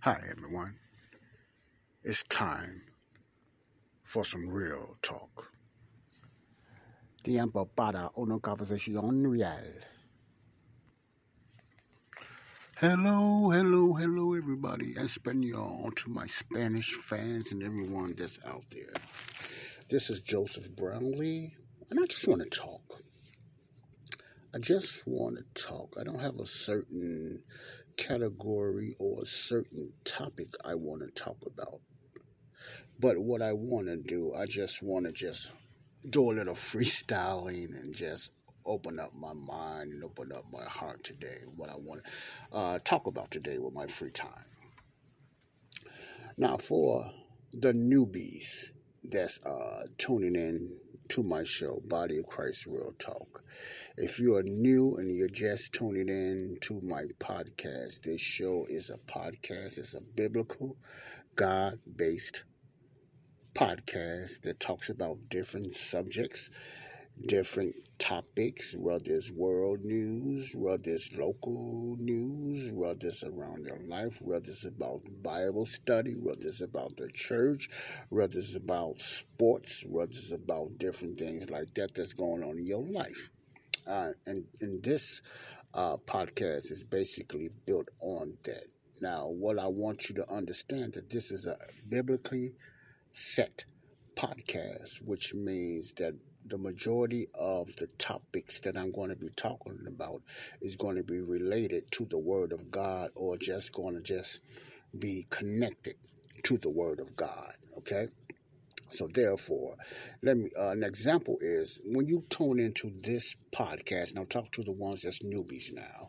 Hi, everyone. It's time for some real talk. Tiempo para una conversación real. Hello, hello, hello, everybody. Espanol to my Spanish fans and everyone that's out there. This is Joseph Brownlee, and I just want to talk. I just want to talk. I don't have a certain category or a certain topic I want to talk about. But what I want to do, I just want to just do a little freestyling and just open up my mind and open up my heart today. What I want to uh, talk about today with my free time. Now, for the newbies that's uh, tuning in to my show, Body of Christ Real Talk. If you are new and you're just tuning in to my podcast, this show is a podcast. It's a biblical, God based podcast that talks about different subjects, different topics, whether it's world news, whether it's local news, whether it's around your life, whether it's about Bible study, whether it's about the church, whether it's about sports, whether it's about different things like that that's going on in your life. Uh, and, and this uh, podcast is basically built on that. Now, what I want you to understand that this is a biblically set podcast, which means that the majority of the topics that I'm going to be talking about is going to be related to the Word of God or just going to just be connected to the Word of God. Okay? So therefore, let me. Uh, an example is when you tune into this podcast. Now, talk to the ones that's newbies now.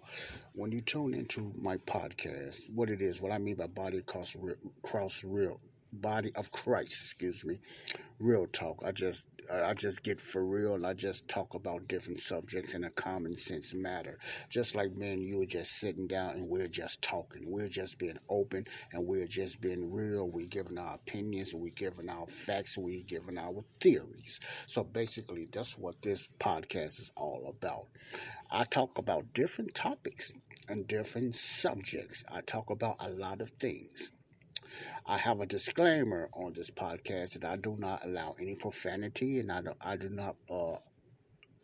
When you tune into my podcast, what it is, what I mean by body cross cross real body of Christ, excuse me, real talk. I just I just get for real and I just talk about different subjects in a common sense matter. Just like me and you are just sitting down and we're just talking. We're just being open and we're just being real. We're giving our opinions, we're giving our facts, we're giving our theories. So basically that's what this podcast is all about. I talk about different topics and different subjects. I talk about a lot of things. I have a disclaimer on this podcast that I do not allow any profanity and I do, I do not uh,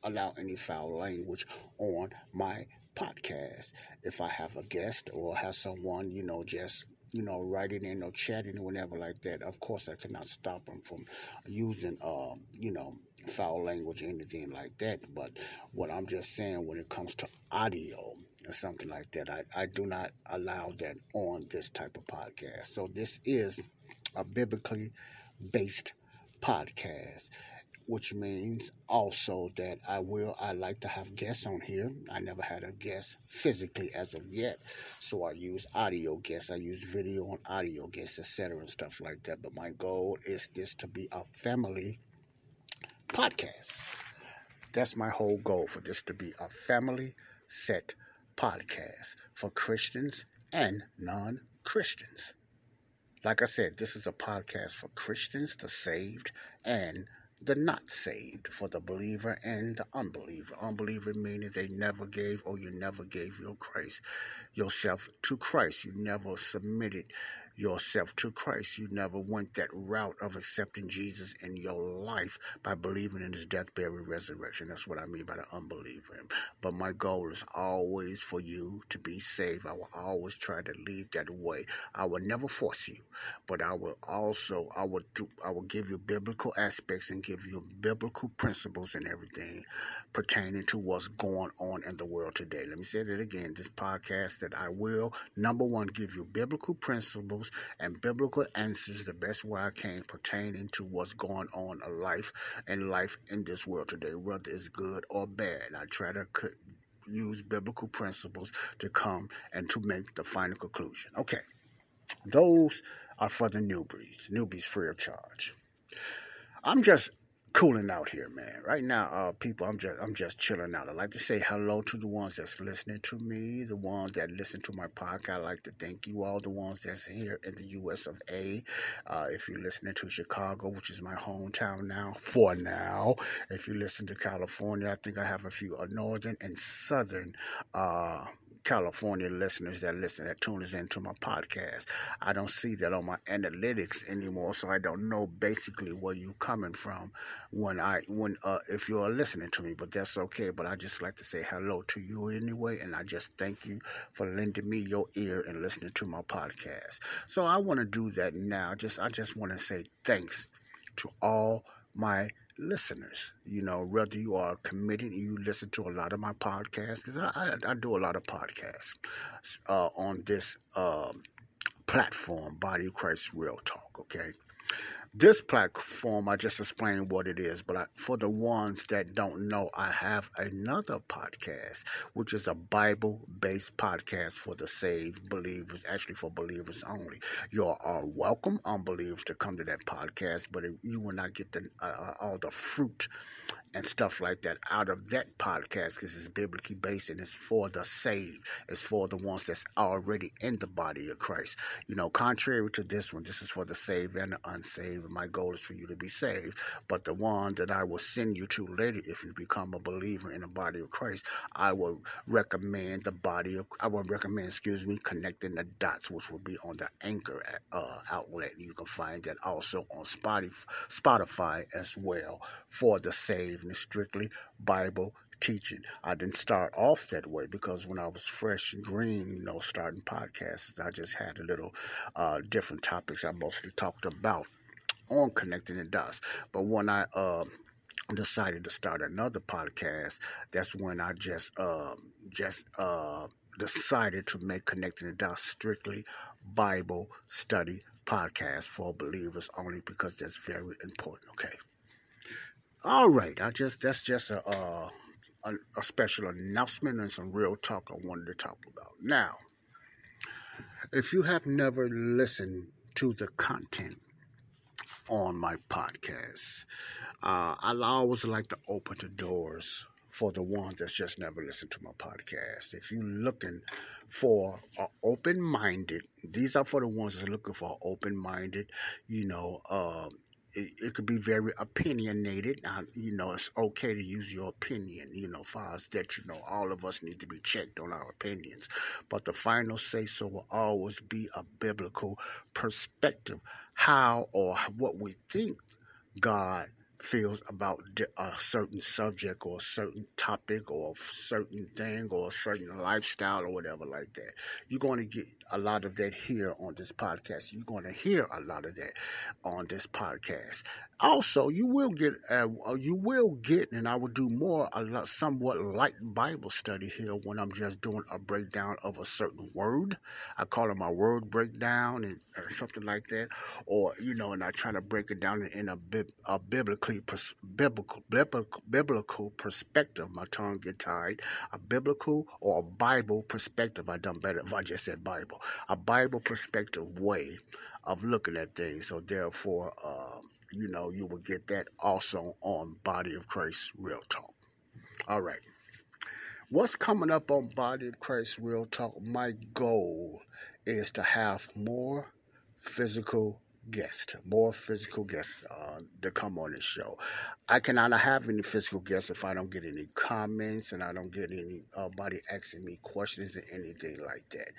allow any foul language on my podcast. If I have a guest or have someone, you know, just you know, writing in or chatting or whatever like that, of course I cannot stop them from using, um, you know, foul language or anything like that. But what I'm just saying when it comes to audio, or something like that. I, I do not allow that on this type of podcast. So this is a biblically based podcast, which means also that I will I like to have guests on here. I never had a guest physically as of yet. So I use audio guests, I use video and audio guests, etc. and stuff like that. But my goal is this to be a family podcast. That's my whole goal for this to be a family set podcast for Christians and non Christians. Like I said, this is a podcast for Christians, the saved, and the not saved, for the believer and the unbeliever. Unbeliever meaning they never gave or you never gave your Christ yourself to Christ. You never submitted yourself to Christ. You never went that route of accepting Jesus in your life by believing in his death, burial, resurrection. That's what I mean by the unbeliever. But my goal is always for you to be saved. I will always try to lead that way. I will never force you, but I will also I will do I will give you biblical aspects and give you biblical principles and everything pertaining to what's going on in the world today. Let me say that again. This podcast that I will number one give you biblical principles and biblical answers the best way I can pertaining to what's going on in life and life in this world today, whether it's good or bad. I try to use biblical principles to come and to make the final conclusion. Okay, those are for the newbies, newbies free of charge. I'm just cooling out here, man. Right now, uh, people, I'm just I'm just chilling out. I like to say hello to the ones that's listening to me, the ones that listen to my podcast. I like to thank you all, the ones that's here in the U.S. of A. Uh, if you're listening to Chicago, which is my hometown now, for now. If you listen to California, I think I have a few uh, northern and southern. Uh, California listeners that listen that tunes into my podcast. I don't see that on my analytics anymore, so I don't know basically where you coming from when I when uh, if you're listening to me. But that's okay. But I just like to say hello to you anyway, and I just thank you for lending me your ear and listening to my podcast. So I want to do that now. Just I just want to say thanks to all my listeners. You know, whether you are committed, you listen to a lot of my podcasts, because I, I, I, do a lot of podcasts uh, on this um, platform, Body of Christ Real Talk, okay? This platform, I just explained what it is, but I, for the ones that don't know, I have another podcast, which is a Bible based podcast for the saved believers, actually for believers only. You are welcome, unbelievers, to come to that podcast, but you will not get the, uh, uh, all the fruit and stuff like that out of that podcast because it's biblically based and it's for the saved. It's for the ones that's already in the body of Christ. You know, contrary to this one, this is for the saved and the unsaved. My goal is for you to be saved. But the one that I will send you to later, if you become a believer in the body of Christ, I will recommend the body of, I will recommend, excuse me, connecting the dots, which will be on the anchor uh, outlet. You can find that also on Spotify as well for the saved and strictly Bible teaching. I didn't start off that way because when I was fresh and green, you know, starting podcasts, I just had a little uh, different topics I mostly talked about on connecting the dots. But when I uh, decided to start another podcast, that's when I just uh, just uh, decided to make connecting the dots strictly Bible study podcast for believers only because that's very important. Okay. All right, I just that's just a, uh, a, a special announcement and some real talk I wanted to talk about. Now, if you have never listened to the content on my podcast, uh, I always like to open the doors for the ones that's just never listened to my podcast. If you're looking for an open-minded, these are for the ones that's looking for open-minded, you know, uh, it, it, could be very opinionated. You know, it's okay to use your opinion, you know, far as that, you know, all of us need to be checked on our opinions. But the final say so will always be a biblical perspective. How or what we think God feels about a certain subject or a certain topic or a certain thing or a certain lifestyle or whatever like that. You're going to get a lot of that here on this podcast. You're going to hear a lot of that on this podcast. Also, you will get, uh, you will get, and I will do more, a lot, somewhat light Bible study here when I'm just doing a breakdown of a certain word. I call it my word breakdown and or something like that, or you know, and I try to break it down in a, a biblically biblical, biblical biblical perspective. My tongue get tied. A biblical or a Bible perspective. I done better if I just said Bible. A Bible perspective way of looking at things. So therefore. Uh, you know, you will get that also on Body of Christ Real Talk. All right. What's coming up on Body of Christ Real Talk? My goal is to have more physical guests, more physical guests uh, to come on this show. I cannot have any physical guests if I don't get any comments and I don't get anybody asking me questions or anything like that.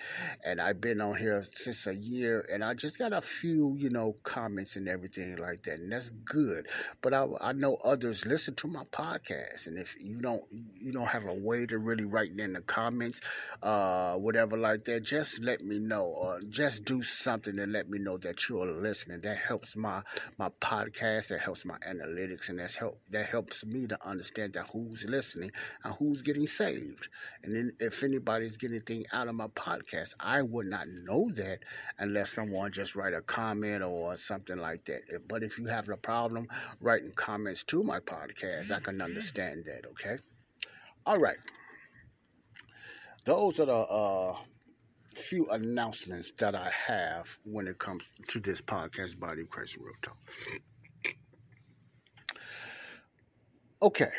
And I've been on here since a year and I just got a few, you know, comments and everything like that. And that's good. But I, I know others listen to my podcast. And if you don't, you don't have a way to really write in the comments, uh, whatever like that, just let me know or just do something and let me know that you're listening listening. That helps my my podcast. That helps my analytics, and that's help that helps me to understand that who's listening and who's getting saved. And then if anybody's getting anything out of my podcast, I would not know that unless someone just write a comment or something like that. But if you have a problem writing comments to my podcast, I can understand that. Okay. All right. Those are the uh, few announcements that I have when it comes to this podcast, Body of Christ Real Talk. Okay.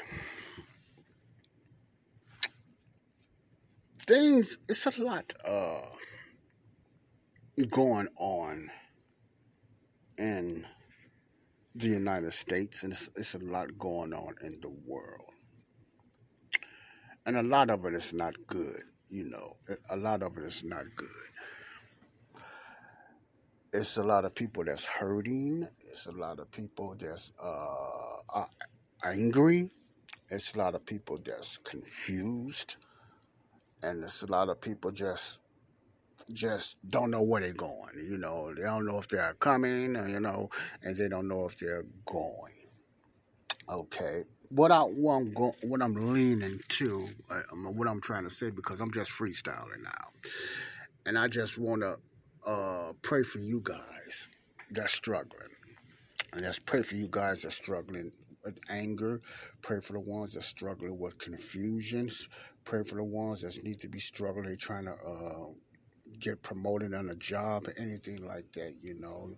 Things, it's a lot uh, going on in the United States, and it's, it's a lot going on in the world. And a lot of it is not good you know, a lot of it is not good. It's a lot of people that's hurting. It's a lot of people that's uh, angry. It's a lot of people that's confused, and it's a lot of people just just don't know where they're going. You know, they don't know if they're coming, you know, and they don't know if they're going. Okay, what I what I'm what I'm leaning to, uh, what I'm trying to say, because I'm just freestyling now, and I just want to uh, pray for you guys that's struggling, and let's pray for you guys that's struggling with anger. Pray for the ones that's struggling with confusions. Pray for the ones that need to be struggling, trying to uh, get promoted on a job or anything like that, you know,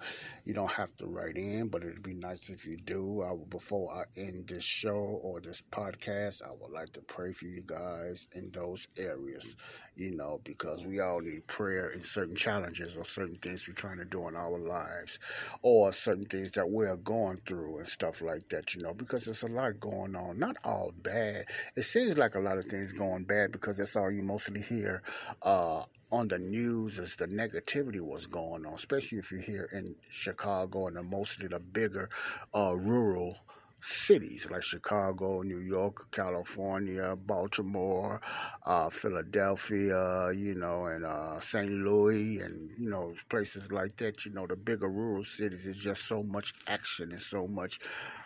you don't have to write in, but it'd be nice if you do. I, before I end this show or this podcast, I would like to pray for you guys in those areas, you know, because we all need prayer in certain challenges or certain things we're trying to do in our lives or certain things that we're going through and stuff like that, you know, because there's a lot going on. Not all bad. It seems like a lot of things going bad because that's all you mostly hear uh, on the news as the negativity was going on, especially if you're here in Chicago and mostly the bigger uh, rural cities like Chicago, New York, California, Baltimore, uh, Philadelphia, you know, and uh, St. Louis, and you know places like that. You know, the bigger rural cities is just so much action and so much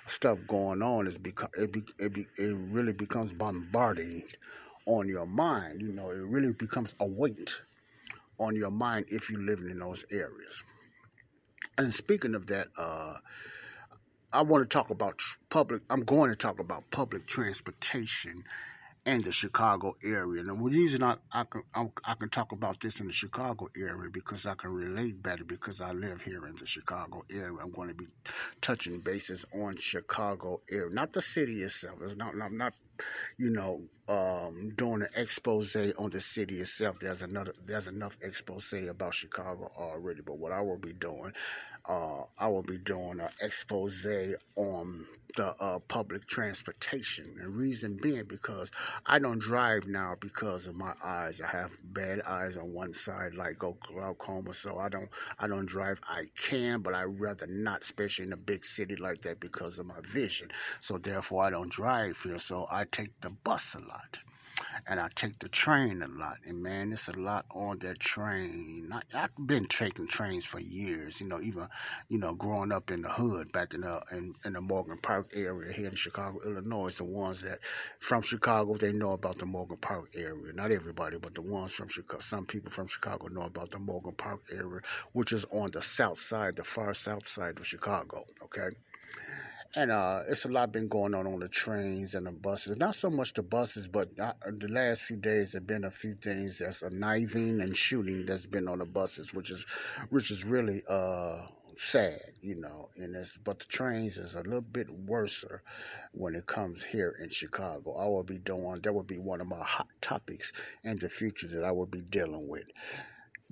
stuff going on. Is because it, be, it, be, it really becomes bombarding on your mind. You know, it really becomes a weight on your mind if you're living in those areas. And speaking of that, uh, I want to talk about public. I'm going to talk about public transportation and the Chicago area. And the reason I, I can I, I, can talk about this in the Chicago area because I can relate better because I live here in the Chicago area. I'm going to be touching bases on Chicago area, not the city itself. It's not I'm not you know um, doing an expose on the city itself. There's another there's enough expose about Chicago already. But what I will be doing, uh, I will be doing an expose on the uh, public transportation. The reason being because I don't drive now because of my eyes. I have bad eyes on one side, like glaucoma, so I don't I don't drive. I can, but I rather not, especially in a big city like that, because of my vision. So therefore, I don't drive here. So I take the bus a lot and I take the train a lot. And man, it's a lot on that train. I, have been taking trains for years. You know, even you know, growing up in the hood back in the in, in the Morgan Park area here in Chicago, Illinois. The ones that from Chicago they know about the Morgan Park area. Not everybody, but the ones from Chicago. Some people from Chicago know about the Morgan Park area, which is on the south side, the far south side of Chicago. Okay. And uh, it's a lot been going on on the trains and the buses. Not so much the buses, but the last few days have been a few things that's a knifing and shooting that's been on the buses, which is which is really uh, sad, you know. And it's but the trains is a little bit worse when it comes here in Chicago. I will be doing that would be one of my hot topics in the future that I will be dealing with.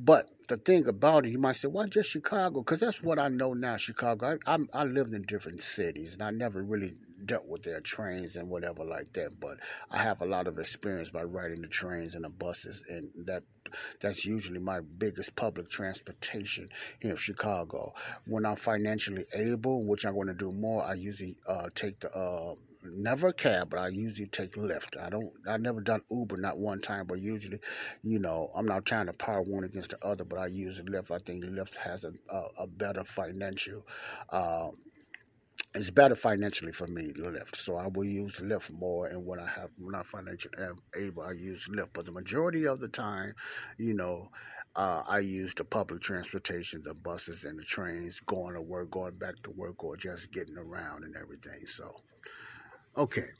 But the thing about it, you might say, "Why just Chicago?" Because that's what I know now. Chicago. I, I, I lived in different cities, and I never really dealt with their trains and whatever like that. But I have a lot of experience by riding the trains and the buses, and that that's usually my biggest public transportation here in Chicago. When I'm financially able, which I'm going to do more, I usually uh, take the uh, never a cab, but I usually take Lyft. I don't. I never done Uber, not one time, but usually, you know, I'm not trying to power one against the other, but I use Lyft. I think Lyft has a a, a better financial. Um, it's better financially for me Lyft, so I will use Lyft more. And when I have when I financially able, I use Lyft. But the majority of the time, you know, uh, I use the public transportation, the buses and the trains, going to work, going back to work, or just getting around and everything. So, okay.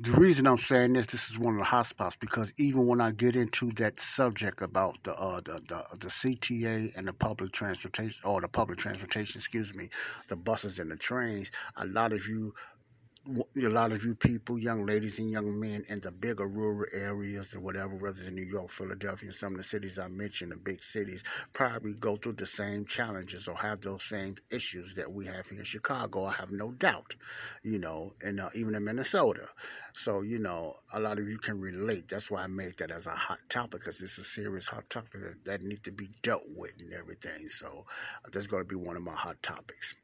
The reason I'm saying this, this is one of the hot spots because even when I get into that subject about the uh, the, the, the CTA and the public transportation or the public transportation, excuse me, the buses and the trains, a lot of you a lot of you people, young ladies and young men in the bigger rural areas or whatever, whether it's in New York, Philadelphia, some of the cities I mentioned, the big cities, probably go through the same challenges or have those same issues that we have here in Chicago. I have no doubt, you know, and uh, even in Minnesota. So, you know, a lot of you can relate. That's why I made that as a hot topic because it's a serious hot topic that, that needs to be dealt with and everything. So, uh, that's going to be one of my hot topics.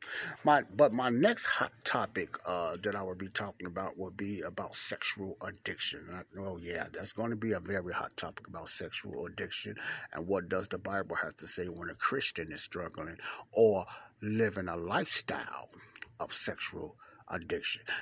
My, but my next hot topic uh, that I will be talking about will be about sexual addiction. oh, yeah, that's going to be a very hot topic about sexual addiction and what does the Bible have to say when a Christian is struggling or living a lifestyle of sexual addiction.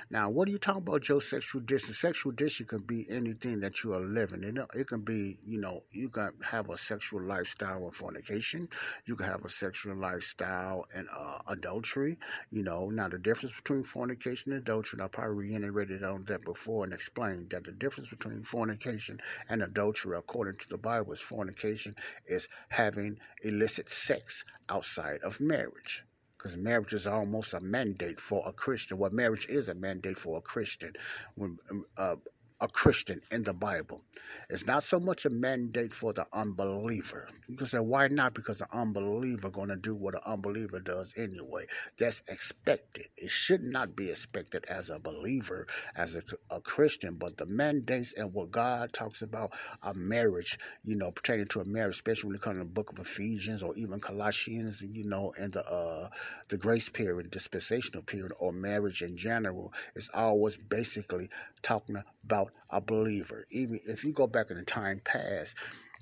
Now, what are you talking about, Joe? Sexual addiction. Sexual addiction can be anything that you are living. It, it can be, you know, you can have a sexual lifestyle of fornication. You can have a sexual lifestyle and uh, adultery. You know, now the difference between fornication and adultery, and I probably reiterated on that before and explained that the difference between fornication and adultery, according to the Bible, is fornication is having illicit sex outside of marriage because marriage is almost a mandate for a Christian. Well, marriage is a mandate for a Christian. When uh, a Christian in the Bible. It's not so much a mandate for the unbeliever. You can say, why not? Because the unbeliever going to do what an unbeliever does anyway. That's expected. It should not be expected as a believer, as a, a Christian, but the mandates and what God talks about a marriage, you know, pertaining to a marriage, especially when it comes to the book of Ephesians or even Colossians, you know, and the uh, the grace period, dispensational period, or marriage in general, is always basically talking about a believer. Even if you go back in the time past,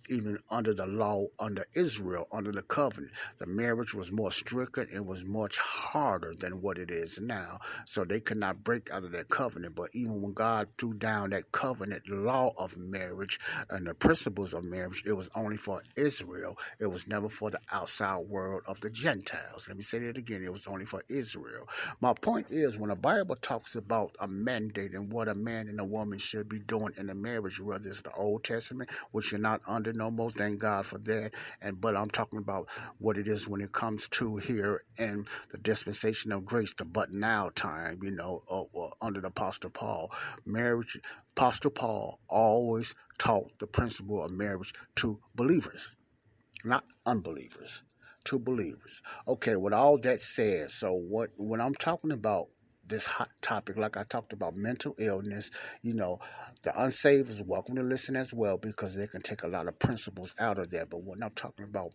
even under the law under Israel, under the covenant. The marriage was more strict and was much harder than what it is now. So they could not break out of that covenant. But even when God threw down that covenant law of marriage and the principles of marriage, it was only for Israel. It was never for the outside world of the Gentiles. Let me say that again. It was only for Israel. My point is when the Bible talks about a mandate and what a man and a woman should be doing in a marriage, whether it's the Old Testament, which you're not under no more. Thank God for that. And but I'm talking about what it is when it comes to here in the dispensation of grace, the but now time, you know, uh, uh, under the Apostle Paul. Marriage, Apostle Paul always taught the principle of marriage to believers, not unbelievers to believers. Okay, with all that said, so what when I'm talking about this hot topic, like I talked about mental illness, you know, the unsaved is welcome to listen as well because they can take a lot of principles out of there. But when I'm talking about,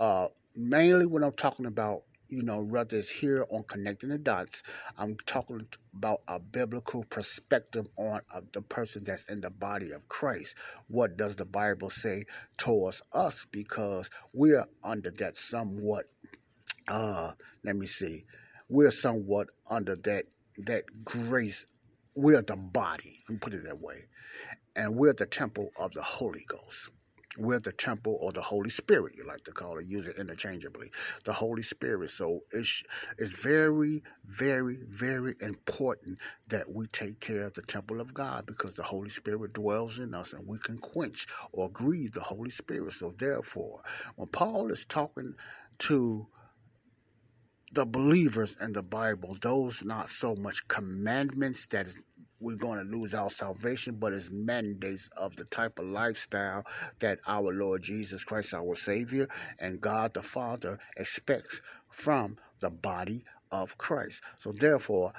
uh, mainly when I'm talking about you know, whether it's here on connecting the dots, I'm talking about a biblical perspective on uh, the person that's in the body of Christ. What does the Bible say towards us? Because we're under that somewhat, uh, let me see, we're somewhat under that that grace. We're the body, let me put it that way. And we're the temple of the Holy Ghost. We're the temple or the Holy Spirit, you like to call it, use it interchangeably. The Holy Spirit. So it's, it's very, very, very important that we take care of the temple of God because the Holy Spirit dwells in us and we can quench or grieve the Holy Spirit. So therefore, when Paul is talking to the believers in the Bible, those not so much commandments that we're going to lose our salvation, but it's mandates of the type of lifestyle that our Lord Jesus Christ, our Savior, and God the Father expects from the body of Christ. So therefore,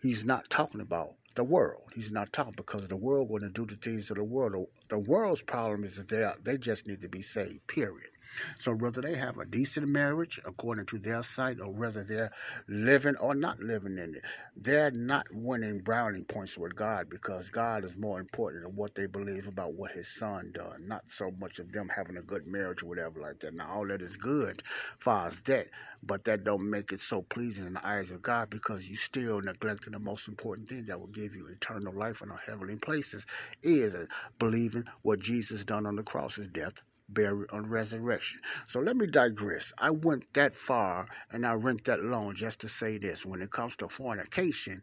he's not talking about the world. He's not talking because the world going to do the things of the world. The world's problem is that they, they just need to be saved, period. So whether they have a decent marriage according to their sight, or whether they're living or not living in it, they're not winning brownie points with God because God is more important than what they believe about what His Son done. Not so much of them having a good marriage or whatever like that. Now all that is good, far as that, but that don't make it so pleasing in the eyes of God because you still neglecting the most important thing that will give you eternal life in our heavenly places is believing what Jesus done on the cross, His death, burial, and resurrection. So let me digress. I went that far and I went that long just to say this. When it comes to fornication,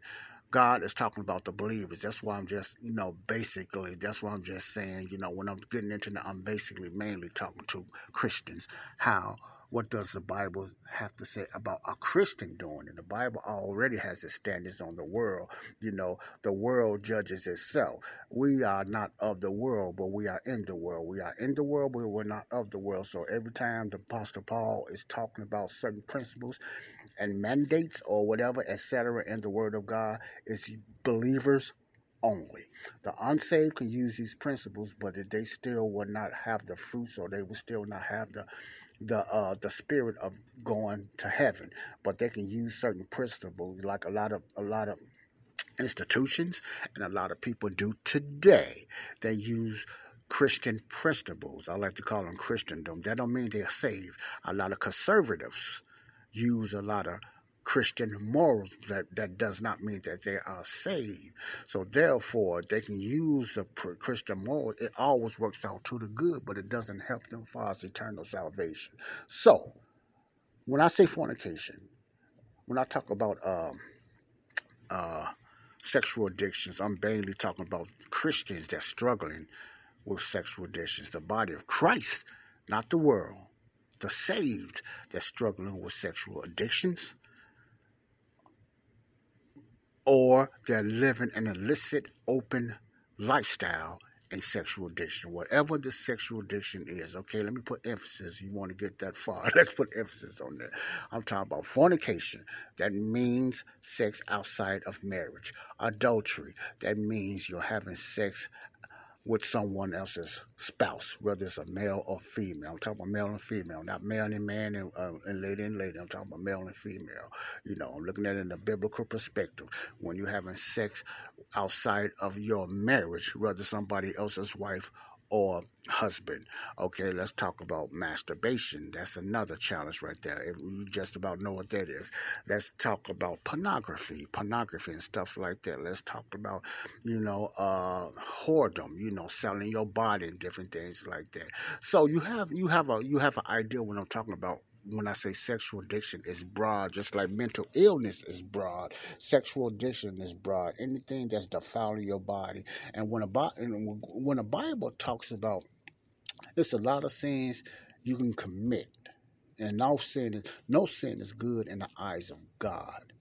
God is talking about the believers. That's why I'm just, you know, basically, that's why I'm just saying, you know, when I'm getting into that, I'm basically mainly talking to Christians, how what does the Bible have to say about a Christian doing it? The Bible already has its standards on the world. You know, the world judges itself. We are not of the world, but we are in the world. We are in the world, but we're not of the world. So every time the Apostle Paul is talking about certain principles and mandates or whatever, etc., in the Word of God, is believers only. The unsaved can use these principles, but they still will not have the fruits or they will still not have the the uh, the spirit of going to heaven, but they can use certain principles, like a lot of a lot of institutions and a lot of people do today. They use Christian principles. I like to call them Christendom. That don't mean they're saved. A lot of conservatives use a lot of Christian morals. That, that does not mean that they are saved. So therefore, they can use the Christian morals. It always works out to the good, but it doesn't help them for us eternal salvation. So, when I say fornication, when I talk about um, uh, sexual addictions, I'm mainly talking about Christians that's struggling with sexual addictions, the body of Christ, not the world. The saved that's struggling with sexual addictions, or they're living an illicit, open lifestyle and sexual addiction, whatever the sexual addiction is. Okay, let me put emphasis. You want to get that far? Let's put emphasis on that. I'm talking about fornication. That means sex outside of marriage. Adultery. That means you're having sex with someone else's spouse, whether it's a male or female. I'm talking about male and female, not male and man and, uh, and lady and lady. I'm talking about male and female. You know, I'm looking at it in a biblical perspective. When you're having sex outside of your marriage, whether somebody else's wife or husband. Okay, let's talk about masturbation. That's another challenge right there. You just about know what that is. Let's talk about pornography, pornography and stuff like that. Let's talk about, you know, uh, whoredom, you know, selling your body and different things like that. So you have you have a you have an idea what I'm talking about when I say sexual addiction is broad, just like mental illness is broad. Sexual addiction is broad. Anything that's defiling your body. And when a when a Bible talks about, it's a lot of sins you can commit, and no sin no sin is good in the eyes of God.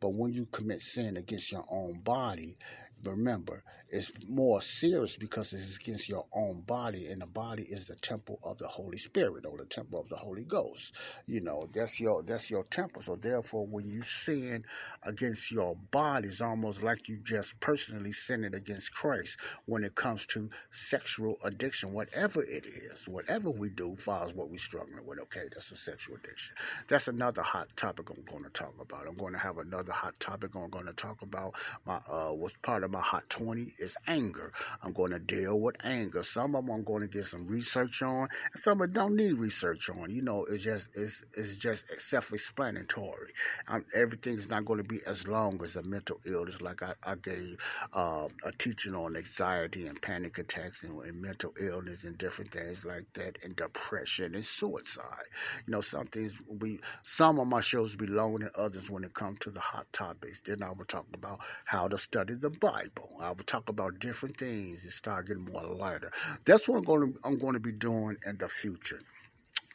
But when you commit sin against your own body, remember, it's more serious because it's against your own body, and the body is the temple of the Holy Spirit or the temple of the Holy Ghost. You know, that's your that's your temple. So therefore, when you sin against your body, it's almost like you just personally sinning against Christ when it comes to sexual addiction, whatever it is, whatever we do, as what we're struggling with. Okay, that's a sexual addiction. That's another hot topic I'm going to talk about. I'm going to have another hot topic I'm going to talk about. My uh, what's part of my hot 20 is anger. I'm going to deal with anger. Some of them I'm going to get some research on, and some of them don't need research on. You know, it's just it's it's just self-explanatory. Everything's not going to be as long as a mental illness. Like I, I gave uh, a teaching on anxiety and panic attacks and, and mental illness and different things like that, and depression and suicide. You know, some things we some of my shows will be longer than others when it comes to the hot topics. Then I will talk about how to study the Bible. I will talk about different things and start getting more lighter. That's what I'm going to I'm going to be doing in the future.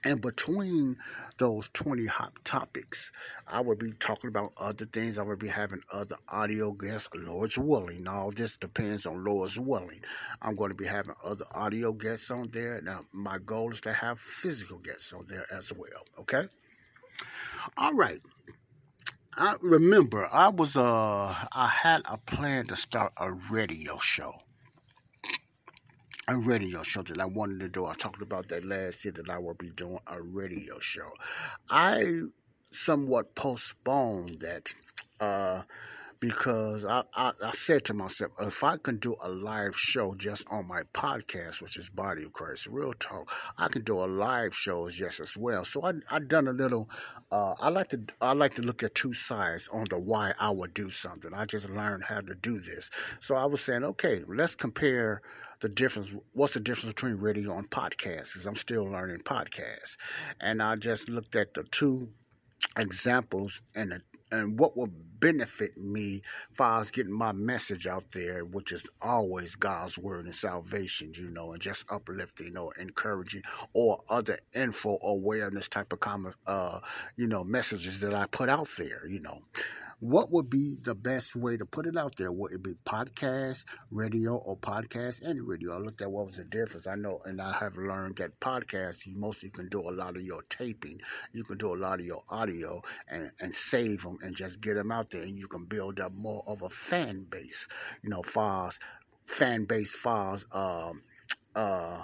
And between those 20 hot topics, I will be talking about other things. I will be having other audio guests, Lord's willing. All this depends on Lord's willing. I'm going to be having other audio guests on there. Now, my goal is to have physical guests on there as well. Okay? All right. I remember I was uh I had a plan to start a radio show. A radio show that I wanted to do. I talked about that last year that I will be doing a radio show. I somewhat postponed that uh because I, I, I, said to myself, if I can do a live show just on my podcast, which is Body of Christ Real Talk, I can do a live show just as well. So I I done a little. Uh, I like to I like to look at two sides on the why I would do something. I just learned how to do this. So I was saying, okay, let's compare the difference. What's the difference between radio and podcast? Because I'm still learning podcasts, and I just looked at the two examples and and what will benefit me far as getting my message out there, which is always God's word and salvation, you know, and just uplifting or encouraging or other info awareness type of common, uh, you know, messages that I put out there, you know what would be the best way to put it out there? Would it be podcast, radio, or podcast Any radio? I looked at what was the difference. I know, and I have learned that podcast, you mostly can do a lot of your taping. You can do a lot of your audio and, and save them and just get them out there, and you can build up more of a fan base. You know, files, fan base files, um, uh,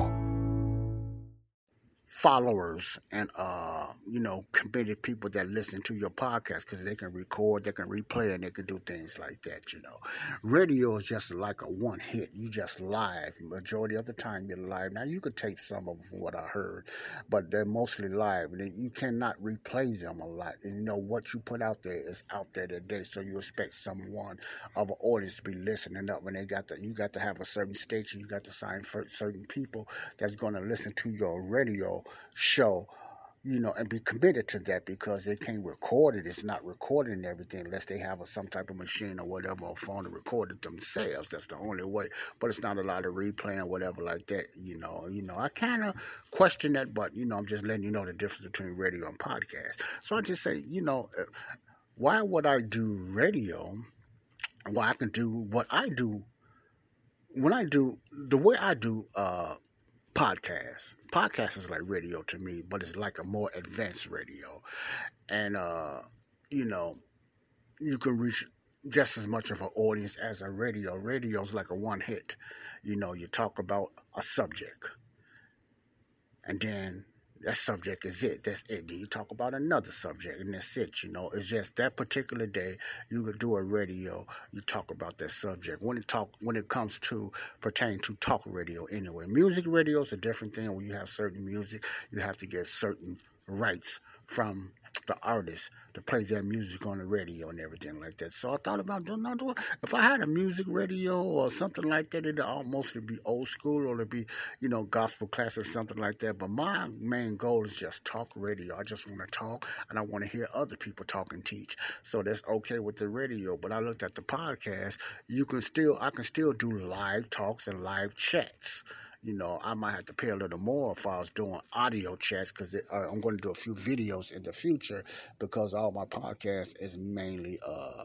followers and uh you know committed people that listen to your podcast because they can record they can replay and they can do things like that you know. Radio is just like a one hit. You just live. Majority of the time you're live. Now you could tape some of what i heard but they're mostly live and you cannot replay them a lot. And you know what you put out there is out there today so you expect someone of an audience to be listening up when they got that. you got to have a certain station you got to sign for certain people that's going to listen to your radio show, you know, and be committed to that because they can't record it. It's not recording everything unless they have a, some type of machine or whatever or phone to record it themselves. That's the only way. But it's not a lot of replaying or whatever like that. You know, you know, I kind of question that, but you know, I'm just letting you know the difference between radio and podcast. So I just say, you know, uh, why would I do radio? Why I can do what I do when I do the way I do uh, podcast. Podcast is like radio to me, but it's like a more advanced radio. And, uh, you know, you can reach just as much of an audience as a radio. Radio is like a one hit. You know, you talk about a subject, and then that subject is it. That's it. Then you talk about another subject, and that's it. You know, it's just that particular day you could do a radio. You talk about that subject. When it talk, when it comes to pertaining to talk radio, anyway, music radio is a different thing. When you have certain music, you have to get certain rights from the artists to play their music on the radio and everything like that. So I thought about doing not doing. If I had a music radio or something like that, it'd almost be old school or it'd be, you know, gospel class or something like that. But my main goal is just talk radio. I just want to talk and I want to hear other people talk and teach. So that's okay with the radio. But I looked at the podcast. You can still, I can still do live talks and live chats you know, I might have to pay a little more if I was doing audio chats because uh, I'm going to do a few videos in the future because all my podcast is mainly uh,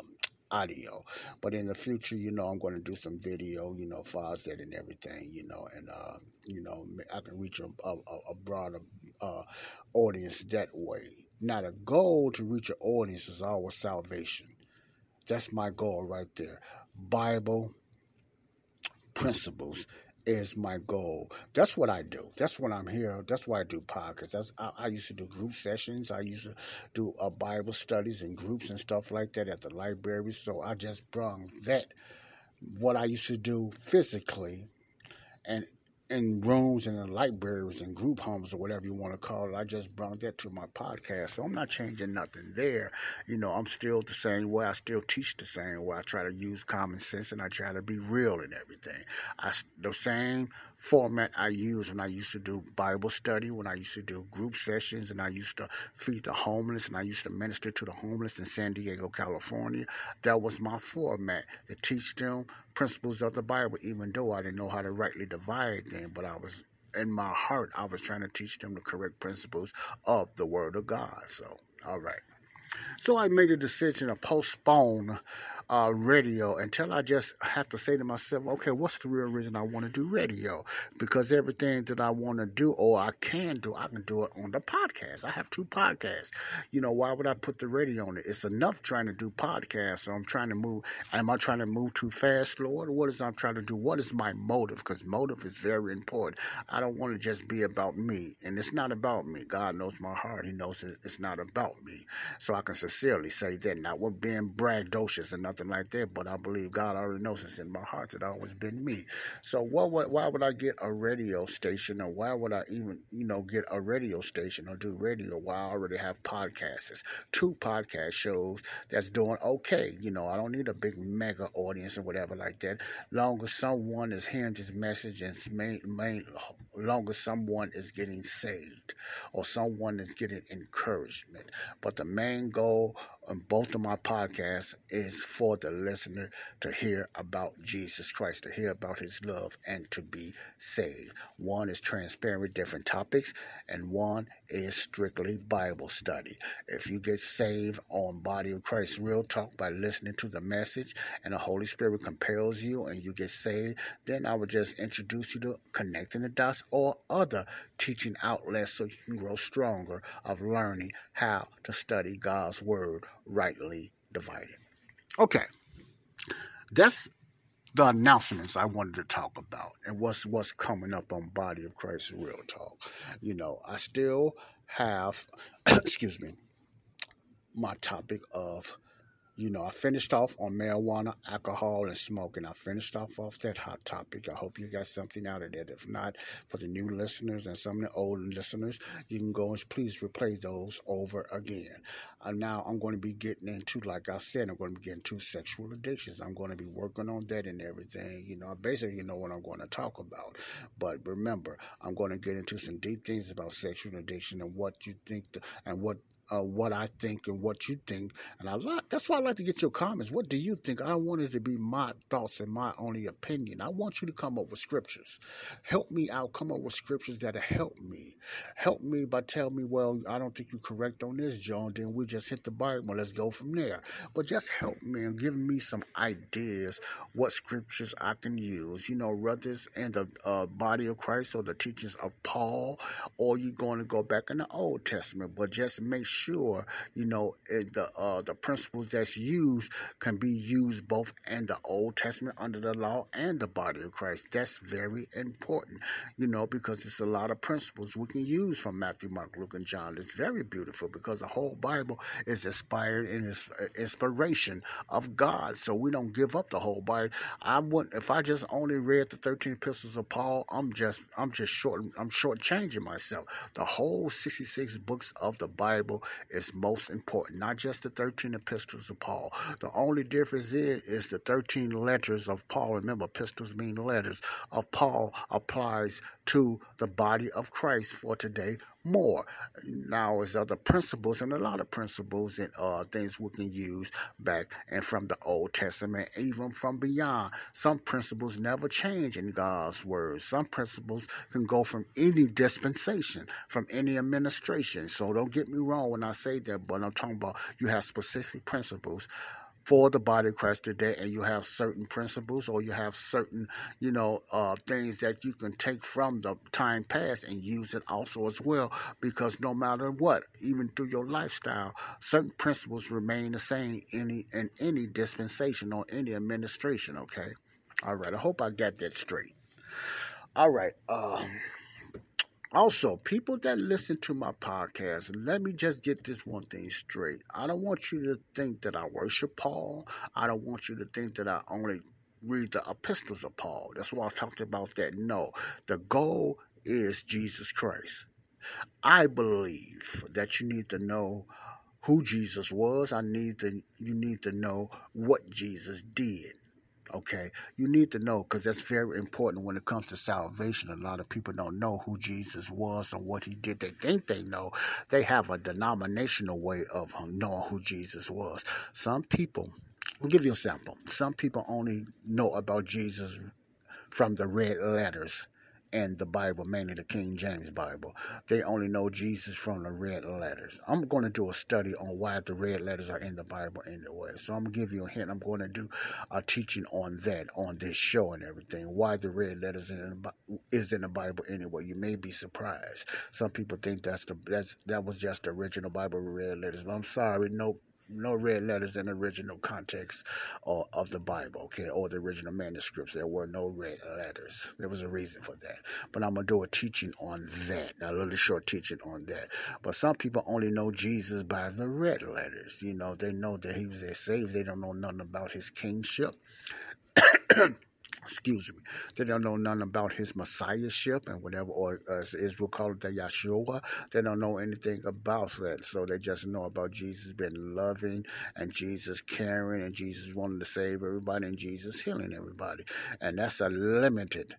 audio. But in the future, you know, I'm going to do some video, you know, files that and everything, you know, and, uh, you know, I can reach a, a, a broader uh, audience that way. Now, the goal to reach an audience is always salvation. That's my goal right there. Bible principles is my goal. That's what I do. That's what I'm here. That's why I do podcasts. That's I, I used to do group sessions. I used to do uh, Bible studies and groups and stuff like that at the library. So I just brought that what I used to do physically and in rooms and in libraries and group homes or whatever you want to call it. I just brought that to my podcast. So I'm not changing nothing there. You know, I'm still the same way. I still teach the same way. I try to use common sense and I try to be real in everything. I, the same format I used when I used to do Bible study, when I used to do group sessions, and I used to feed the homeless, and I used to minister to the homeless in San Diego, California. That was my format to teach them principles of the Bible, even though I didn't know how to rightly divide them, but I was in my heart, I was trying to teach them the correct principles of the Word of God. So, all right. So I made a decision to postpone uh, radio until I just have to say to myself, okay, what's the real reason I want to do radio? Because everything that I want to do or I can do, I can do it on the podcast. I have two podcasts. You know, why would I put the radio on it? It's enough trying to do podcasts. So I'm trying to move. Am I trying to move too fast, Lord? What is I'm trying to do? What is my motive? Because motive is very important. I don't want to just be about me. And it's not about me. God knows my heart. He knows it's not about me. So I can sincerely say that. Not with being braggadocious and nothing like that, but I believe God already knows it's in my heart that always been me. So what, what, why would I get a radio station or why would I even, you know, get a radio station or do radio while I already have podcasts? Two podcast shows that's doing okay. You know, I don't need a big mega audience or whatever like that. Long as someone is hearing this message and main, main, long as someone is getting saved or someone is getting encouragement. But the main goal on both of my podcasts is for the listener to hear about Jesus Christ, to hear about his love, and to be saved. One is transparent, with different topics, and one is strictly Bible study. If you get saved on Body of Christ Real Talk by listening to the message and the Holy Spirit compels you and you get saved, then I would just introduce you to connecting the dots or other teaching outlets so you can grow stronger of learning how to study God's Word rightly divided. Okay, that's the announcements I wanted to talk about and what's what's coming up on Body of Christ Real Talk. You know, I still have, excuse me, my topic of you know, I finished off on marijuana, alcohol, and smoking. I finished off off that hot topic. I hope you got something out of that. If not, for the new listeners and some of the old listeners, you can go and please replay those over again. Uh, now I'm going to be getting into, like I said, I'm going to be getting into sexual addictions. I'm going to be working on that and everything. You know, basically, you know what I'm going to talk about. But remember, I'm going to get into some deep things about sexual addiction and what you think the, and what uh, what I think and what you think. And I like that's why I like to get your comments. What do you think? I want it to be my thoughts and my only opinion. I want you to come up with scriptures. Help me out. Come up with scriptures that'll help me. Help me by telling me, well, I don't think you're correct on this, John. Then we just hit the Bible. Let's go from there. But just help me and give me some ideas what scriptures I can use. You know, whether it's in the uh, body of Christ or the teachings of Paul, or you're going to go back in the Old Testament. But just make sure sure, you know, the uh, the principles that's used can be used both in the Old Testament under the law and the body of Christ. That's very important, you know, because it's a lot of principles we can use from Matthew, Mark, Luke, and John. It's very beautiful because the whole Bible is inspired in its uh, inspiration of God. So we don't give up the whole Bible. I wouldn't if I just only read the thirteen epistles of Paul. I'm just I'm just short I'm shortchanging myself. The whole sixty six books of the Bible is most important, not just the 13 epistles of Paul. The only difference is, is the 13 letters of Paul. Remember, epistles mean letters of Paul applies to the body of Christ for today more. Now, there's other principles and a lot of principles and uh, things we can use back and from the Old Testament, even from beyond. Some principles never change in God's word. Some principles can go from any dispensation, from any administration. So don't get me wrong when I say that, but I'm talking about you have specific principles for the body of Christ today, and you have certain principles or you have certain, you know, uh, things that you can take from the time past and use it also as well. Because no matter what, even through your lifestyle, certain principles remain the same any in any dispensation or any administration. Okay, all right. I hope I got that straight. All right. Um, also, people that listen to my podcast, let me just get this one thing straight. I don't want you to think that I worship Paul. I don't want you to think that I only read the epistles of Paul. That's why I talked about that. No, the goal is Jesus Christ. I believe that you need to know who Jesus was. I need to you need to know what Jesus did. Okay, you need to know because that's very important when it comes to salvation. A lot of people don't know who Jesus was and what he did. They think they know. They have a denominational way of knowing who Jesus was. Some people, I'll give you a sample. Some people only know about Jesus from the red letters and the Bible, mainly the King James Bible. They only know Jesus from the red letters. I'm going to do a study on why the red letters are in the Bible anyway. So I'm going to give you a hint. I'm going to do a teaching on that on this show and everything. Why the red letters in is in the Bible anyway. You may be surprised. Some people think that's the that's that was just the original Bible red letters, but I'm sorry. No, no red letters in the original context of the Bible, okay, or the original manuscripts. There were no red letters. There was a reason for that. But I'm going to do a teaching on that, a little short teaching on that. But some people only know Jesus by the red letters. You know, they know that he was their savior. They don't know nothing about his kingship. Excuse me, they don't know nothing about his messiahship and whatever, or uh, as Israel called it, the Yeshua. They don't know anything about that. So they just know about Jesus being loving and Jesus caring and Jesus wanting to save everybody and Jesus healing everybody. And that's a limited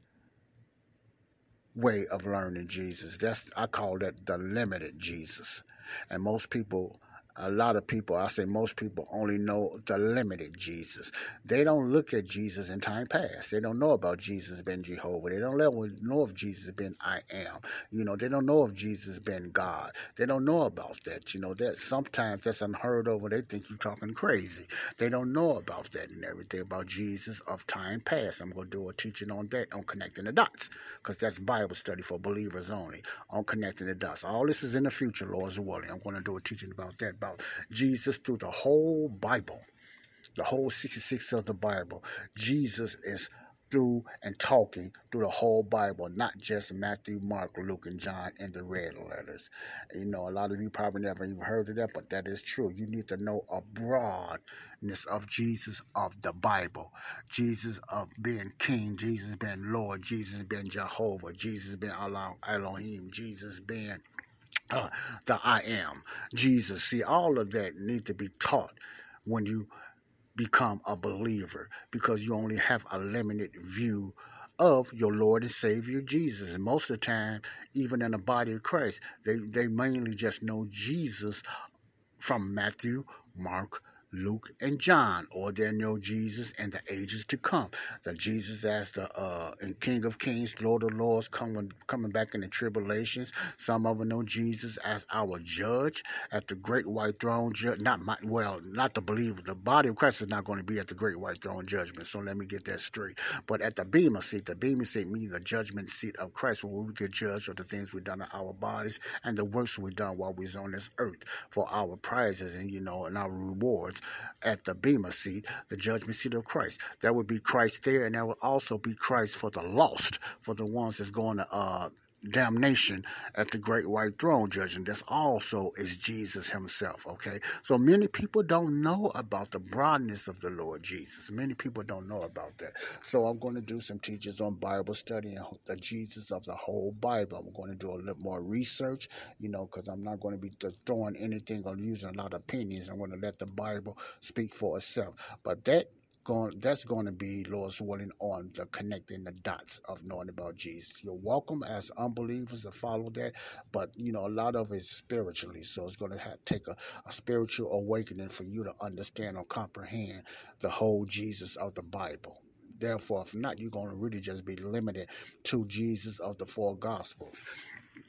way of learning Jesus. That's I call that the limited Jesus. And most people a lot of people, I say most people, only know the limited Jesus. They don't look at Jesus in time past. They don't know about Jesus being Jehovah. They don't know if Jesus been I am. You know, they don't know if Jesus been God. They don't know about that. You know, that sometimes that's unheard of. They think you're talking crazy. They don't know about that and everything about Jesus of time past. I'm going to do a teaching on that, on connecting the dots, because that's Bible study for believers only, on connecting the dots. All this is in the future, Lord's willing. I'm going to do a teaching about that about Jesus through the whole Bible, the whole 66 of the Bible. Jesus is through and talking through the whole Bible, not just Matthew, Mark, Luke, and John in the red letters. You know, a lot of you probably never even heard of that, but that is true. You need to know a broadness of Jesus of the Bible. Jesus of being King, Jesus being Lord, Jesus being Jehovah, Jesus being Elohim, Jesus being uh, the I am, Jesus. See, all of that need to be taught when you become a believer because you only have a limited view of your Lord and Savior Jesus. And most of the time, even in the body of Christ, they, they mainly just know Jesus from Matthew, Mark, Luke, and John, or they know Jesus and the ages to come. The Jesus as the uh, King of Kings, Lord of Lords, coming coming back in the tribulations. Some of them know Jesus as our Judge at the Great White Throne. Ju- not my, well, not the believer. The body of Christ is not going to be at the Great White Throne Judgment. So let me get that straight. But at the Bema seat, the Bema seat means the judgment seat of Christ, where we get judged of the things we've done in our bodies and the works we've done while we're on this earth for our prizes and you know and our rewards at the Bema seat, the judgment seat of Christ. That would be Christ there, and that would also be Christ for the lost, for the ones that's going to uh, damnation at the great white throne judgment. This also is Jesus himself, okay? So many people don't know about the broadness of the Lord Jesus. Many people don't know about that. So I'm going to do some teachings on Bible study and the Jesus of the whole Bible. I'm going to do a little more research, you know, because I'm not going to be throwing anything or using a lot of opinions. I'm going to let the Bible speak for itself. But that going that's going to be Lord's willing on the connecting the dots of knowing about Jesus. You're welcome as unbelievers to follow that, but you know a lot of it is spiritually, so it's going to have, take a, a spiritual awakening for you to understand or comprehend the whole Jesus of the Bible. Therefore, if not, you're going to really just be limited to Jesus of the four Gospels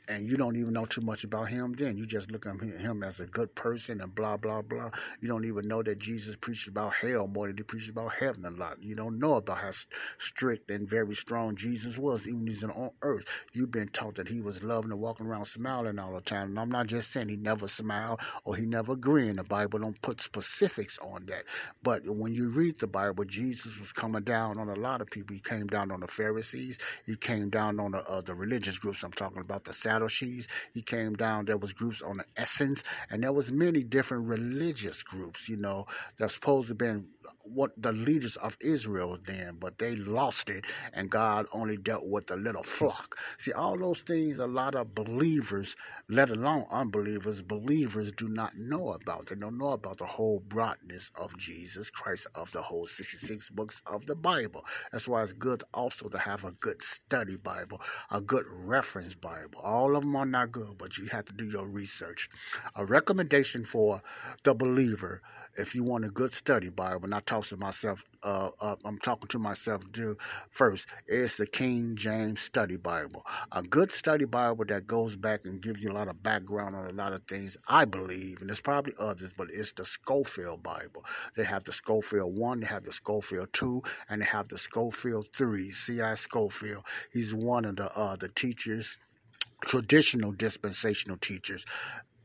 and you don't even know too much about him then you just look at him as a good person and blah blah blah. You don't even know that jesus preached about hell more than he preached about heaven a lot. You don't know about how strict and very strong jesus was even he's on earth. You've been taught that he was loving and walking around smiling all the time. And i'm not just saying he never smiled or he never grinned. The bible don't put specifics on that. But when you read the bible jesus was coming down on a lot of people. He came down on the pharisees. He came down on the, uh, the religious groups. I'm talking about the Sadducees. She's he came down. There was groups on the Essenes, and there was many different religious groups. You know, that's supposed to been what the leaders of Israel then, but they lost it, and God only dealt with the little flock. See, all those things a lot of believers, let alone unbelievers, believers do not know about. They don't know about the whole broadness of Jesus Christ of the whole 66 books of the Bible. That's why it's good also to have a good study Bible, a good reference Bible. All of them are not good, but you have to do your research. A recommendation for the believer if you want a good study Bible, and I talk to myself, uh, uh, I'm talking to myself do first, is the King James Study Bible. A good study Bible that goes back and gives you a lot of background on a lot of things, I believe, and there's probably others, but it's the Scofield Bible. They have the Scofield 1, they have the Scofield 2, and they have the Scofield 3. C.I. Scofield. he's one of the, uh, the teachers traditional dispensational teachers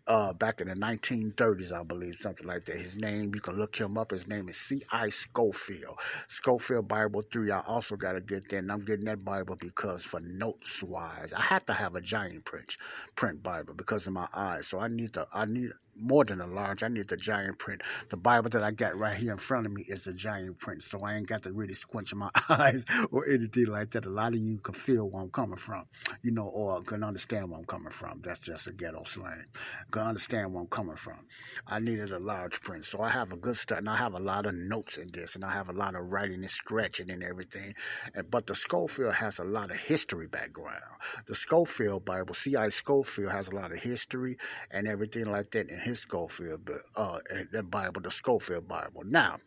uh, back in the 1930s, I believe, something like that. His name, you can look him up. His name is C.I. Scofield. Scofield Bible 3. I also got to get that, and I'm getting that Bible because for notes wise, I have to have a giant print, print Bible because of my eyes. So I need to, I need, more than a large. I need the giant print. The Bible that I got right here in front of me is a giant print, so I ain't got to really squinch my eyes or anything like that. A lot of you can feel where I'm coming from, you know, or can understand where I'm coming from. That's just a ghetto slang. Can understand where I'm coming from. I needed a large print, so I have a good start, and I have a lot of notes in this, and I have a lot of writing and scratching and everything. And, but the Scofield has a lot of history background. The Scofield Bible, C.I. Scofield, has a lot of history and everything like that. And his Scofield, uh, the Bible, the Scofield Bible. Now,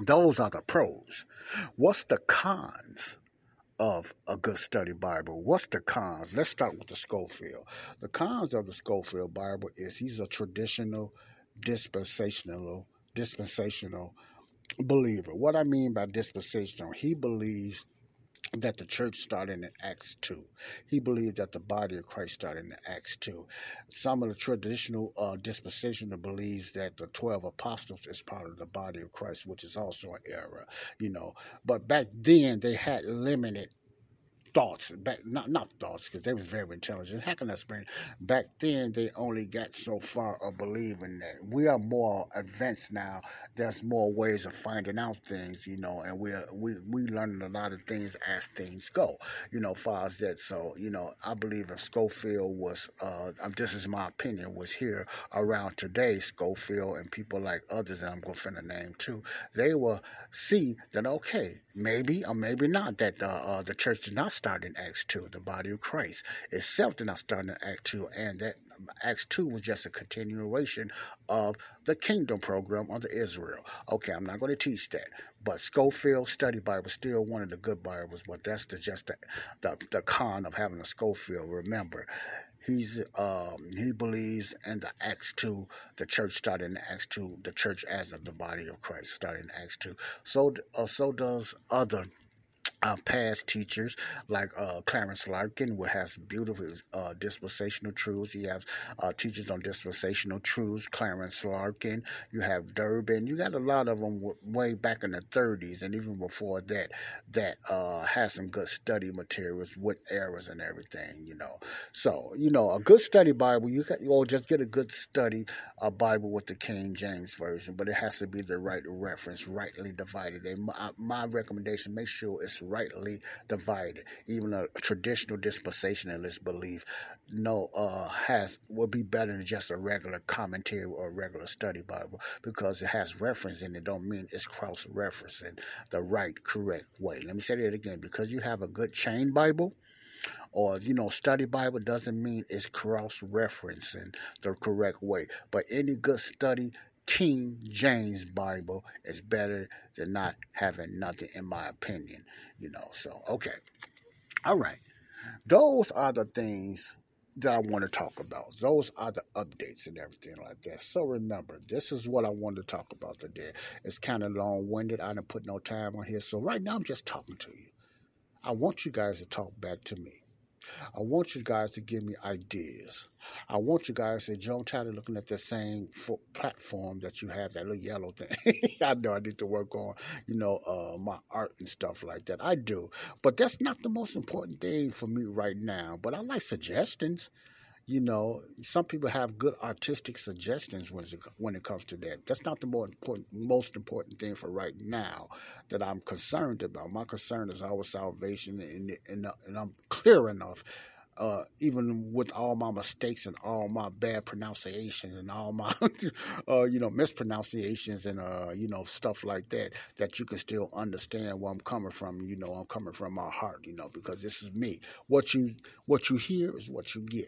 those are the pros. What's the cons of a good study Bible? What's the cons? Let's start with the Scofield. The cons of the Scofield Bible is he's a traditional, dispensational, dispensational believer. What I mean by dispensational, he believes that the church started in Acts 2. He believed that the body of Christ started in Acts 2. Some of the traditional uh, dispensational believes that the 12 apostles is part of the body of Christ, which is also an error, you know. But back then, they had limited thoughts back not not thoughts because they was very intelligent. How can i explain? Back then they only got so far of believing that. We are more advanced now. There's more ways of finding out things you know and we're we we learning a lot of things as things go you know far as that. So you know i believe if Scofield was uh this is my opinion was here around today Scofield and people like others that i'm going to name too they will see that okay maybe or maybe not that uh, uh, the church did not start in Acts 2. The body of Christ itself did not start in Acts 2, and that Acts 2 was just a continuation of the kingdom program under Israel. Okay, I'm not going to teach that. But Scofield Study Bible still one of the good Bibles, but that's the, just the, the, the con of having a Scofield. Remember, he's um, he believes in the Acts 2, the church started in Acts 2, the church as of the body of Christ started in Acts 2. So, uh, so does other uh, past teachers like uh, Clarence Larkin, who has beautiful uh, dispensational truths. You have uh, teachers on dispensational truths, Clarence Larkin. You have Durbin. You got a lot of them way back in the 30s and even before that that uh, has some good study materials with errors and everything, you know. So, you know, a good study Bible, you can, or just get a good study uh, Bible with the King James Version, but it has to be the right reference, rightly divided. They, my, my recommendation, make sure it's rightly divided. Even a, traditional dispensationalist belief, no, uh, has would be better than just a regular commentary or a regular study Bible because it has reference in it. Don't mean it's cross referencing the right, correct way. Let me say that again. Because you have a good chain Bible or you know study bible doesn't mean it's cross referencing the correct way but any good study king james bible is better than not having nothing in my opinion you know so okay all right those are the things that I want to talk about. Those are the updates and everything like that. So remember, this is what I wanted to talk about today. It's kind of long winded. I didn't put no time on here. So right now I'm just talking to you. I want you guys to talk back to me. I want you guys to give me ideas. I want you guys to Joe, I'm tired of looking at the same platform that you have, that little yellow thing. I know I need to work on, you know, uh, my art and stuff like that. I do. But that's not the most important thing for me right now. But I like suggestions you know, some people have good artistic suggestions when it, when it comes to that. That's not the more important, most important thing for right now that I'm concerned about. My concern is our salvation, and, and, and I'm clear enough. Uh, even with all my mistakes and all my bad pronunciation and all my, uh, you know, mispronunciations and, uh, you know, stuff like that, that you can still understand where I'm coming from. You know, I'm coming from my heart, you know, because this is me. What you, what you hear is what you get.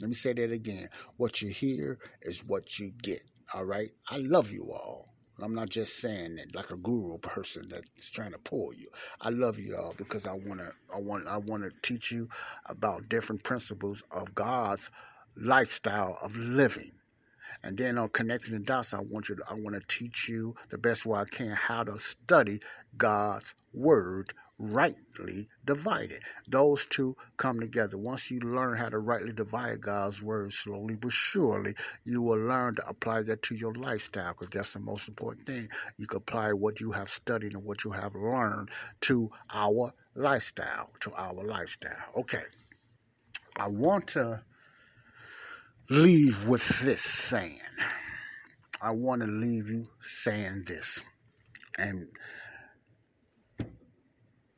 Let me say that again. What you hear is what you get. All right. I love you all. I'm not just saying that like a guru person that's trying to pull you. I love you all because I want to I want I want to teach you about different principles of God's lifestyle of living. And then on connecting the dots, I want you to I want to teach you the best way I can how to study God's word rightly divided. Those two come together. Once you learn how to rightly divide God's word slowly but surely, you will learn to apply that to your lifestyle because that's the most important thing. You can apply what you have studied and what you have learned to our lifestyle, to our lifestyle. Okay. I want to leave with this saying. I want to leave you saying this. And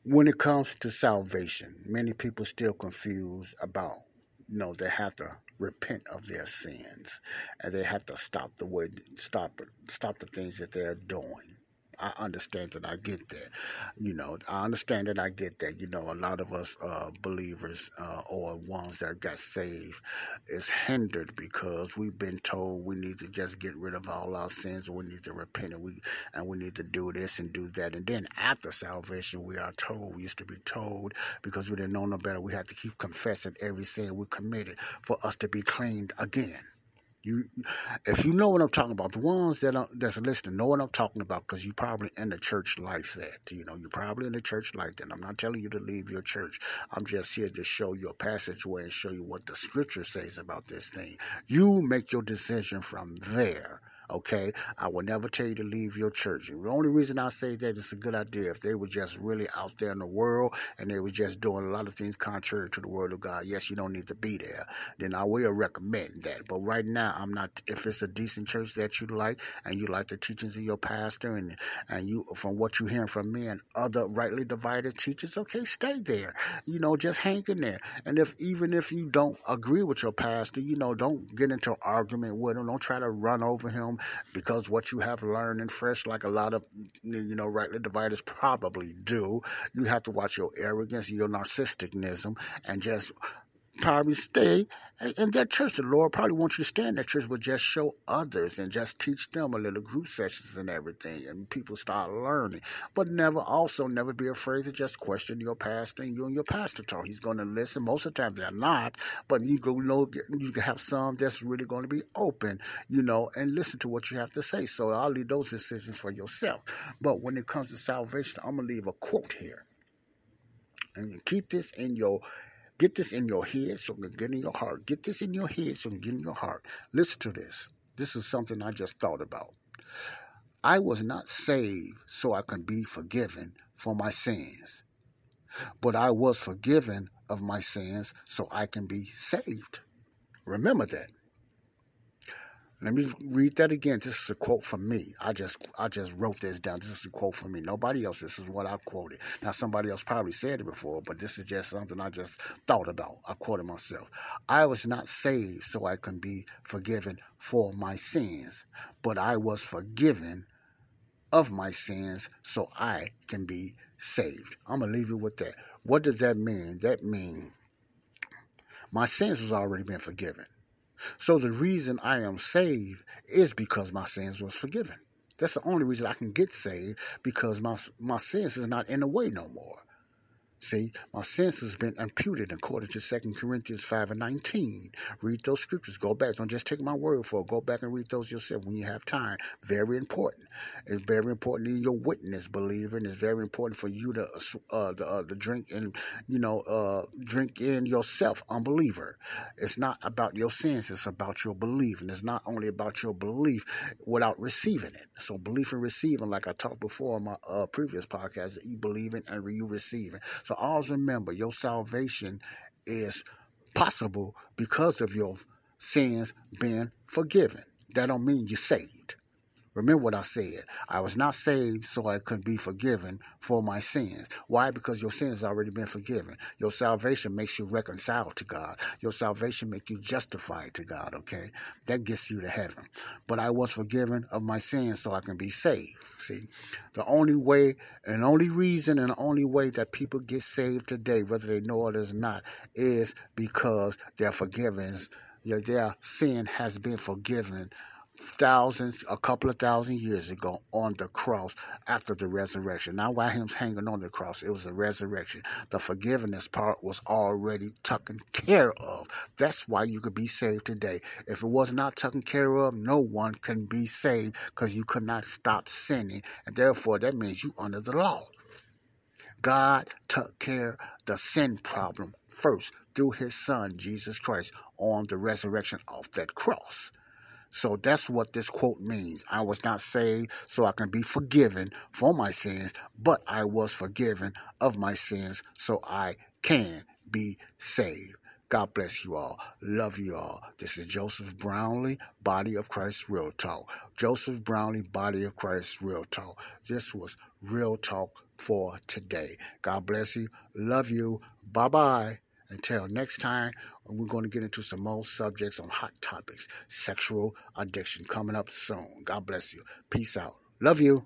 when it comes to salvation, many people still confused about, you know, they have to repent of their sins and they have to stop the way, stop, stop the things that they're doing. I understand that. I get that. You know, I understand that. I get that. You know, a lot of us uh, believers uh, or ones that got saved is hindered because we've been told we need to just get rid of all our sins, we need to repent, and we and we need to do this and do that. And then after salvation, we are told we used to be told because we didn't know no better. We have to keep confessing every sin we committed for us to be cleaned again. You, if you know what I'm talking about, the ones that are, that's listening know what I'm talking about because you probably in the church like that. You know, you're probably in the church like that. I'm not telling you to leave your church. I'm just here to show you a passageway and show you what the scripture says about this thing. You make your decision from there. Okay, I will never tell you to leave your church. And the only reason I say that is a good idea. If they were just really out there in the world and they were just doing a lot of things contrary to the word of God, yes, you don't need to be there. Then I will recommend that. But right now, I'm not. If it's a decent church that you like and you like the teachings of your pastor and and you from what you're hearing from me and other rightly divided teachers, okay, stay there. You know, just hang in there. And if even if you don't agree with your pastor, you know, don't get into argument with him. Don't try to run over him because what you have learned in fresh, like a lot of, you know, rightly dividers probably do, you have to watch your arrogance, your narcissisticnism, and just probably stay in that church. The Lord probably wants you to stay in that church, but just show others and just teach them a little group sessions and everything, and people start learning. But never, also, never be afraid to just question your pastor and you and your pastor talk. He's going to listen. Most of the time, they're not, but you go know you can have some that's really going to be open, you know, and listen to what you have to say. So I'll leave those decisions for yourself. But when it comes to salvation, I'm gonna leave a quote here. And keep this in your get this in your head so it can get in your heart. Get this in your head so it can get in your heart. Listen to this. This is something I just thought about. I was not saved so I can be forgiven for my sins, but I was forgiven of my sins so I can be saved. Remember that. Let me read that again. This is a quote from me. I just I just wrote this down. This is a quote from me. Nobody else. This is what I quoted. Now somebody else probably said it before, but this is just something I just thought about. I quoted myself. I was not saved so I can be forgiven for my sins, but I was forgiven of my sins so I can be saved. I'm gonna leave you with that. What does that mean? That means my sins has already been forgiven. So the reason I am saved is because my sins was forgiven. That's the only reason I can get saved because my my sins is not in the way no more. See, my sins has been imputed according to 2 Corinthians 5 and 19. Read those scriptures. Go back. Don't just take my word for it. Go back and read those yourself when you have time. Very important. It's very important in your witness, believer, and it's very important for you to uh, the, uh, the drink and you know uh, drink in yourself, unbeliever. It's not about your sins. It's about your belief, and it's not only about your belief without receiving it. So belief and receiving, like I talked before in my uh, previous podcast, you believe in and you receiving. So always remember your salvation is possible because of your sins being forgiven. That don't mean you're saved. Remember what I said. I was not saved so I could be forgiven for my sins. Why? Because your sins already been forgiven. Your salvation makes you reconciled to God. Your salvation makes you justified to God, okay? That gets you to heaven. But I was forgiven of my sins so I can be saved. See? The only way and only reason and the only way that people get saved today, whether they know it or not, is because their forgiveness, their sin has been forgiven thousands, a couple of thousand years ago on the cross after the resurrection. Not while him hanging on the cross, it was the resurrection. The forgiveness part was already taken care of. That's why you could be saved today. If it was not taken care of, no one can be saved because you could not stop sinning. And therefore, that means you under the law. God took care the sin problem first through his son, Jesus Christ, on the resurrection of that cross. So that's what this quote means. I was not saved so I can be forgiven for my sins, but I was forgiven of my sins so I can be saved. God bless you all. Love you all. This is Joseph Brownlee, Body of Christ Real Talk. Joseph Brownlee, Body of Christ Real Talk. This was Real Talk for today. God bless you. Love you. Bye bye. Until next time, we're going to get into some more subjects on hot topics. Sexual addiction coming up soon. God bless you. Peace out. Love you.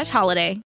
slash holiday.